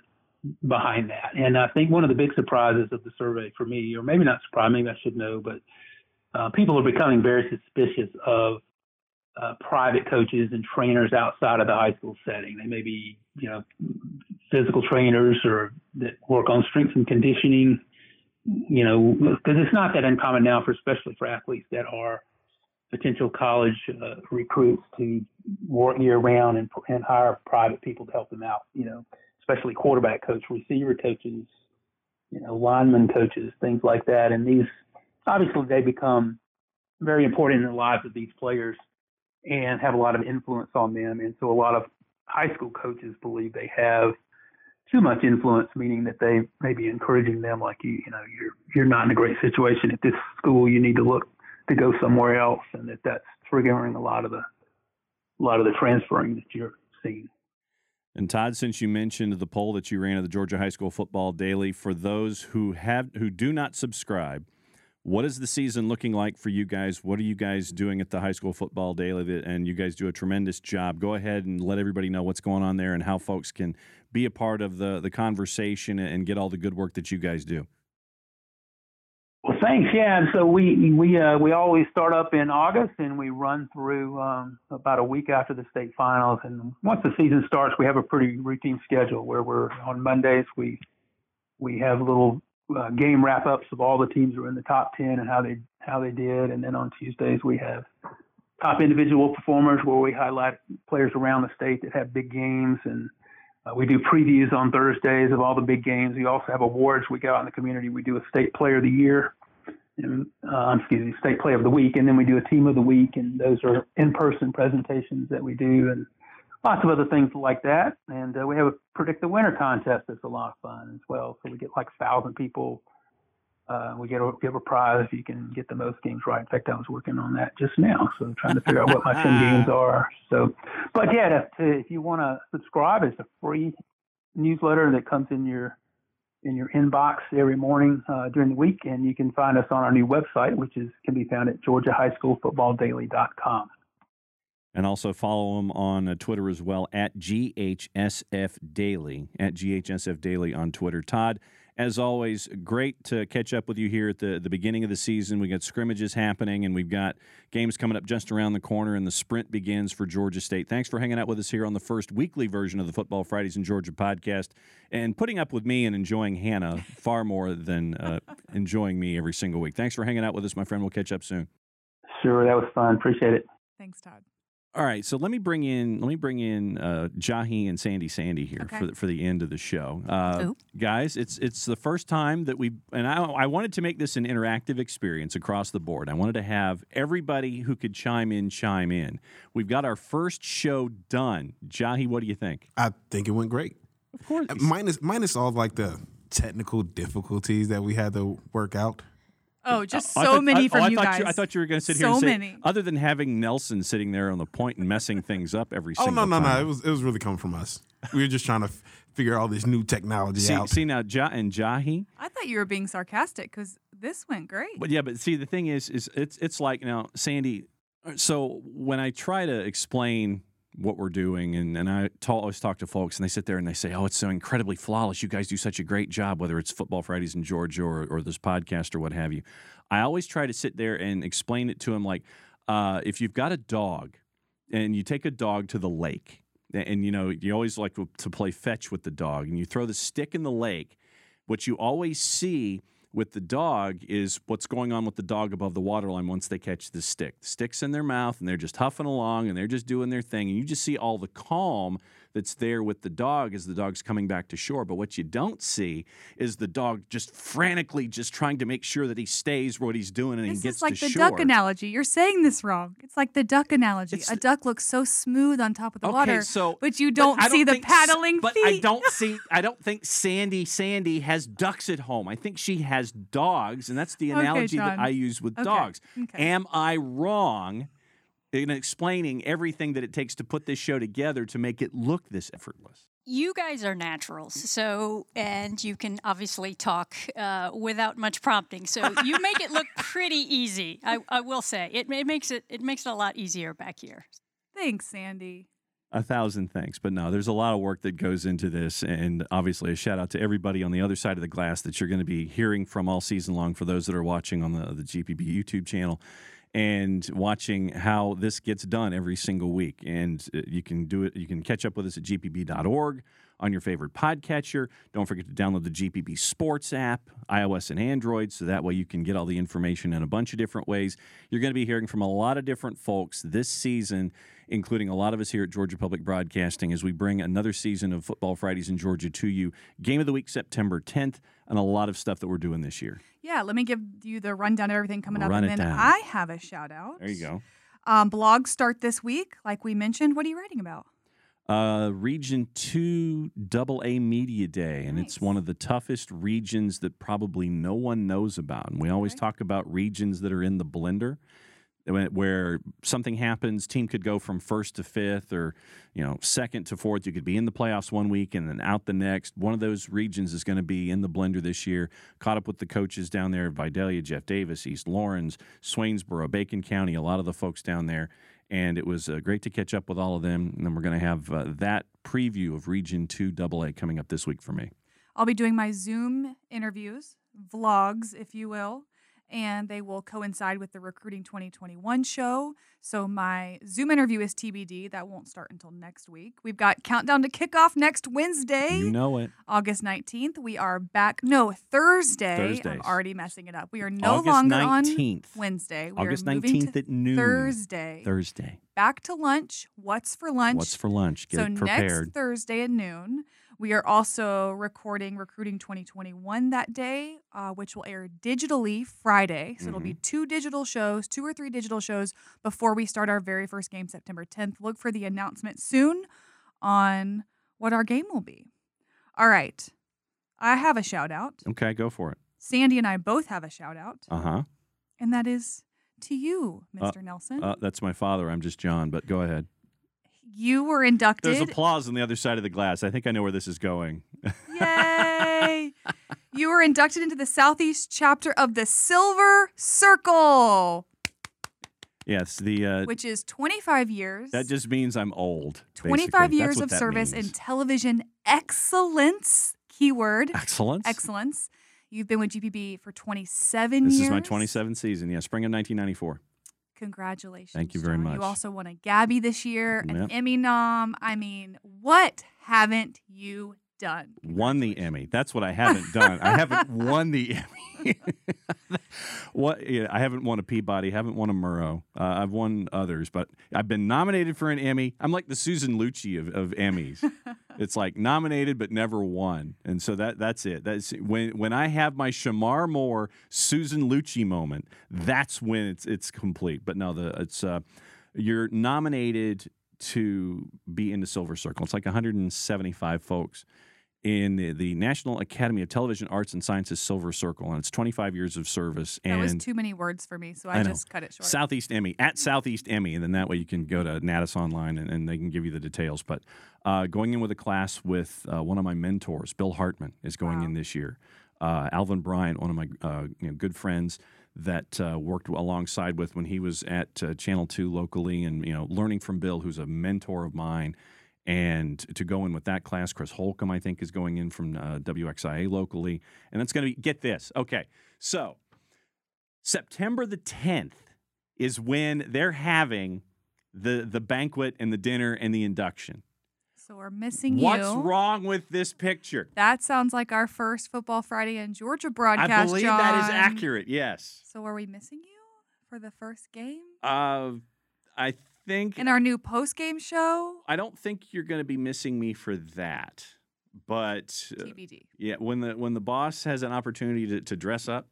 behind that. And I think one of the big surprises of the survey for me, or maybe not surprise, maybe I should know, but uh, people are becoming very suspicious of uh, private coaches and trainers outside of the high school setting. They may be, you know, physical trainers or that work on strength and conditioning. You know, because it's not that uncommon now, for especially for athletes that are potential college uh, recruits to work year round and, and hire private people to help them out. You know, especially quarterback coach, receiver coaches, you know, lineman coaches, things like that. And these obviously they become very important in the lives of these players and have a lot of influence on them. And so a lot of high school coaches believe they have too much influence, meaning that they may be encouraging them like you, you know, you're you're not in a great situation at this school. You need to look to go somewhere else, and that that's triggering a lot of the a lot of the transferring that you're seeing. And Todd, since you mentioned the poll that you ran at the Georgia High School Football Daily, for those who have who do not subscribe, what is the season looking like for you guys? What are you guys doing at the High School Football Daily? And you guys do a tremendous job. Go ahead and let everybody know what's going on there and how folks can be a part of the the conversation and get all the good work that you guys do. Well, thanks. Yeah, and so we we uh, we always start up in August and we run through um, about a week after the state finals. And once the season starts, we have a pretty routine schedule where we're on Mondays we we have little uh, game wrap ups of all the teams who are in the top ten and how they how they did. And then on Tuesdays we have top individual performers where we highlight players around the state that have big games and uh, we do previews on Thursdays of all the big games. We also have awards. We go out in the community. We do a state player of the year, and uh, excuse me, state player of the week, and then we do a team of the week, and those are in-person presentations that we do, and lots of other things like that. And uh, we have a predict the winner contest that's a lot of fun as well. So we get like a thousand people. Uh, we get a, give a prize if you can get the most games right. In fact, I was working on that just now, so I'm trying to figure out what my 10 games are. So, but yeah, to, to, if you want to subscribe, it's a free newsletter that comes in your in your inbox every morning uh, during the week, and you can find us on our new website, which is can be found at georgiahighschoolfootballdaily.com. And also follow them on uh, Twitter as well at GHSF Daily at GHSF Daily on Twitter. Todd as always, great to catch up with you here at the, the beginning of the season. We got scrimmages happening, and we've got games coming up just around the corner, and the sprint begins for Georgia State. Thanks for hanging out with us here on the first weekly version of the Football Fridays in Georgia podcast, and putting up with me and enjoying Hannah far more than uh, enjoying me every single week. Thanks for hanging out with us, my friend. We'll catch up soon. Sure, that was fun. Appreciate it. Thanks, Todd. All right, so let me bring in let me bring in uh, Jahi and Sandy Sandy here Okay. for the, for the end of the show, uh, guys. It's it's the first time that we and I I wanted to make this an interactive experience across the board. I wanted to have everybody who could chime in chime in. We've got our first show done. Jahi, what do you think? I think it went great. Of course, Minus minus all like the technical difficulties that we had to work out. Oh, just so thought- many I, from oh, I you thought guys. You, I thought you were going to sit here So and say, many. other than having Nelson sitting there on the point and messing things up every single day. Oh single no no time. no! It was it was really coming from us. We were just trying to f- figure all this new technology See, out. see now, ja, and Jahi, I thought you were being sarcastic because this went great. But yeah, but see, the thing is, is it's it's like now, Sandy. uh, So when I try to explain what we're doing, and and I always talk to folks, and they sit there and they say, "Oh, it's so incredibly flawless. You guys do such a great job, whether it's Football Fridays in Georgia or or this podcast or what have you." I always try to sit there and explain it to them like, uh, if you've got a dog, and you take a dog to the lake, and, and, you know you always like to, to play fetch with the dog, and you throw the stick in the lake. What you always see with the dog is what's going on with the dog above the waterline once they catch the stick. The stick's in their mouth and they're just huffing along and they're just doing their thing. And you just see all the calm that's there with the dog as the dog's coming back to shore. But what you don't see is the dog just frantically just trying to make sure that he stays what he's doing and this he gets is like to the duck analogy. You're saying this wrong. It's like the duck analogy. It's a duck looks so smooth on top of the okay, water, so but you don't I see the think s- paddling But. I don't see. I don't think Sandy Sandy has ducks at home. I think she has dogs, and that's the Okay, analogy that I use with Okay, dogs. okay. Am I wrong in explaining everything that it takes to put this show together to make it look this effortless? You guys are naturals, so and you can obviously talk uh, without much prompting. So you make it look pretty easy. I, I will say it, it makes it it makes it a lot easier back here. Thanks, Sandy. A thousand thanks, but no, there's a lot of work that goes into this, and obviously a shout out to everybody on the other side of the glass that you're going to be hearing from all season long. For those that are watching on the the GPB YouTube channel, and watching how this gets done every single week, and uh, you can do it. You can catch up with us at gpb.org on your favorite podcatcher. Don't forget to download the GPB Sports app, iOS and Android, so that way you can get all the information in a bunch of different ways. You're going to be hearing from a lot of different folks this season, including a lot of us here at Georgia Public Broadcasting, as we bring another season of Football Fridays in Georgia to you. Game of the week, September 10th, and a lot of stuff that we're doing this year. Yeah, let me give you the rundown of everything coming up, and then down. I have a shout out. There you go. Um, blogs start this week, like we mentioned. What are you writing about? Uh, region 2 Double A Media Day, and it's one of the toughest regions that probably no one knows about. And we always Okay. talk about regions that are in the blender. Where something happens, team could go from first to fifth or, you know, second to fourth. You could be in the playoffs one week and then out the next. One of those regions is going to be in the blender this year. Caught up with the coaches down there, Vidalia, Jeff Davis, East Laurens, Swainsboro, Bacon County, a lot of the folks down there. And it was uh, great to catch up with all of them. And then we're going to have uh, that preview of Region 2 AA coming up this week for me. I'll be doing my Zoom interviews, vlogs, if you will, and they will coincide with the Recruiting 2021 show. So my Zoom interview is TBD. That won't start until next week. We've got Countdown to Kickoff next Wednesday. You know it. August 19th. We are back. No, Thursday. I'm already messing it up. We are no August longer 19th. on Wednesday. We August are 19th at noon. Thursday. Thursday. Back to lunch. What's for lunch? What's for lunch? Get so prepared. next Thursday at noon, we are also recording Recruiting 2021 that day, uh, which will air digitally Friday. So it'll be Mm-hmm. two digital shows, two or three digital shows before we start our very first game September 10th. Look for the announcement soon on what our game will be. All right. I have a shout out. Okay, go for it. Sandy and I both have a shout out, Uh huh. and that is to you, Uh, Mr. Nelson. Uh, that's my father. I'm just John, but go ahead. You were inducted. There's applause on the other side of the glass. I think I know where this is going. Yay! you were inducted into the Southeast chapter of the Silver Circle, yes, the uh, which is 25 years. that just means I'm old. 25 basically. years of service in television excellence. Keyword excellence. excellence. You've been with GPB for 27 This years. This is my 27th season. Yeah, spring of 1994. Congratulations. Thank you very John. much. You also won a Gabby this year, an Emmy nom. I mean, what haven't you done? Won the Emmy. That's what I haven't done. I haven't won the Emmy. what? Yeah, I haven't won a Peabody. Haven't won a Murrow. Uh, I've won others, but I've been nominated for an Emmy. I'm like the Susan Lucci of, of Emmys. it's like nominated but never won, and so that that's it. That's when when I have my Shemar Moore Susan Lucci moment. That's when it's it's complete. But no, the it's uh, you're nominated to be in the Silver Circle. It's like 175 folks in the, the National Academy of Television Arts and Sciences Silver Circle, and it's 25 years of service. That and was too many words for me, so I, I just cut it short. Southeast Emmy at Southeast Emmy, and then that way you can go to NATAS online and, and they can give you the details. But uh, going in with a class with uh, one of my mentors, Bill Hartman, is going Wow. in this year. Uh, Alvin Bryant, one of my uh, you know, good friends that uh, worked alongside with when he was at uh, Channel Two locally, and you know learning from Bill, who's a mentor of mine. And to go in with that class, Chris Holcomb, I think, is going in from uh, WXIA locally. And that's going to be, get this. Okay. So September the 10th is when they're having the the banquet and the dinner and the induction. so we're missing What's you. What's wrong with this picture? That sounds like our first Football Friday in Georgia broadcast. I believe that is accurate. Yes. So are we missing you for the first game Uh, I think in our new post game show? I don't think you're going to be missing me for that. But uh, TBD. yeah, when the when the boss has an opportunity to, to dress up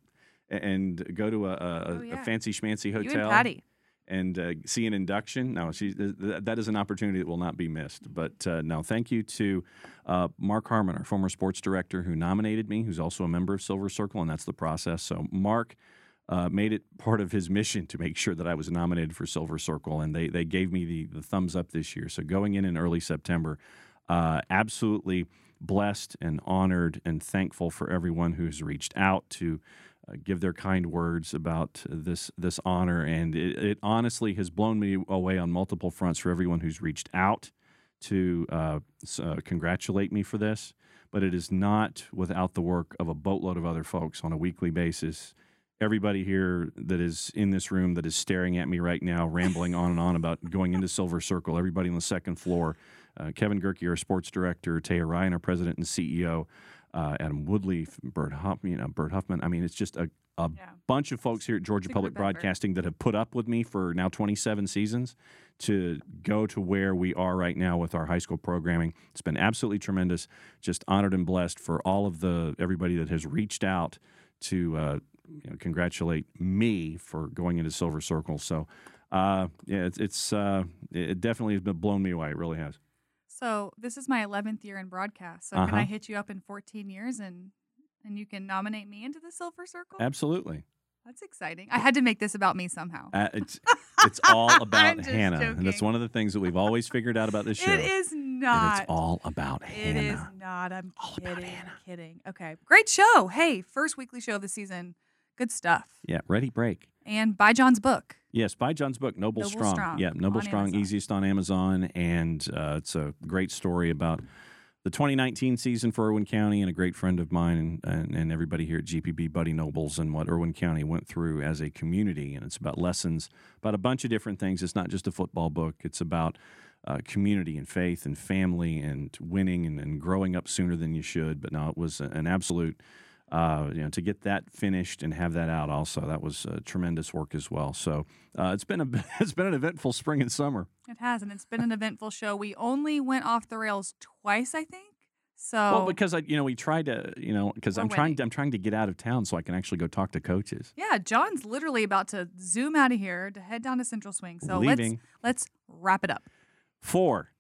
and go to a, a, Oh, a fancy schmancy hotel. You and Patty. and uh, see an induction. No, she, th- that is an opportunity that will not be missed. But uh, no, thank you to uh, Mark Harmon, our former sports director, who nominated me, who's also a member of Silver Circle, and that's the process. So Mark uh, made it part of his mission to make sure that I was nominated for Silver Circle, and they they gave me the the thumbs up this year. So going in in early September, uh, absolutely blessed and honored and thankful for everyone who's reached out to uh, give their kind words about this this honor, and it, it honestly has blown me away on multiple fronts for everyone who's reached out to uh, uh, congratulate me for this. But it is not without the work of a boatload of other folks on a weekly basis. Everybody here that is in this room that is staring at me right now, rambling on and on about going into Silver Circle. Everybody on the second floor. Uh, Kevin Gerke, our sports director, Teya Ryan, our president and CEO, uh, Adam Woodley, Bert Huffman, you know, Bert Huffman. I mean, it's just a, a Yeah. bunch of folks here at Georgia Public. Broadcasting that have put up with me for now 27 seasons to go to where we are right now with our high school programming. It's been absolutely tremendous. Just honored and blessed for all of the everybody that has reached out to uh, you know, congratulate me for going into Silver Circle. So. Uh, yeah, it's, it's uh, it definitely has been blown me away. It really has. So this is my 11th year in broadcast. So can Uh-huh. I hit you up in 14 years and and you can nominate me into the Silver Circle? Absolutely. That's exciting. I had to make this about me somehow. Uh, it's it's all about Hannah, and that's one of the things that we've always figured out about this show. It is and not. it's all about It Hannah. is not. I'm All kidding. about Hannah. kidding. Okay. Great show. Hey, first weekly show of the season. Good stuff. Yeah, ready break. And buy John's book. Yes, buy John's book, Noble, Noble Strong. Strong Yeah, Noble on Strong, Amazon. easiest on Amazon, and uh, it's a great story about the 2019 season for Irwin County, and a great friend of mine and, and, and everybody here at GPB, Buddy Nobles, and what Irwin County went through as a community. And it's about lessons about a bunch of different things. It's not just a football book. It's about uh, community and faith and family and winning and, and growing up sooner than you should. But no, it was an absolute uh, you know, to get that finished and have that out also, that was uh, tremendous work as well. So uh, it's been a it's been an eventful spring and summer. It has, and it's been an eventful show. We only went off the rails twice, I think. So Well, because I, you know, we tried to, you know, because I'm trying, winning. I'm trying to get out of town so I can actually go talk to coaches. yeah, John's literally about to zoom out of here to head down to Central Swing. So Leaving. let's let's wrap it up. For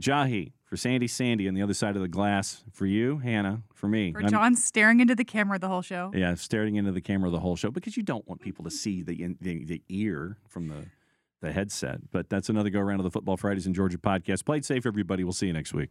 Jahi, for Sandy, Sandy on the other side of the glass, for you, Hannah, for me, For I'm- John staring into the camera the whole show. yeah, staring into the camera the whole show because you don't want people to see the the, the ear from the the headset. But that's another go around of the Football Fridays in Georgia podcast. Play it safe, everybody. We'll see you next week.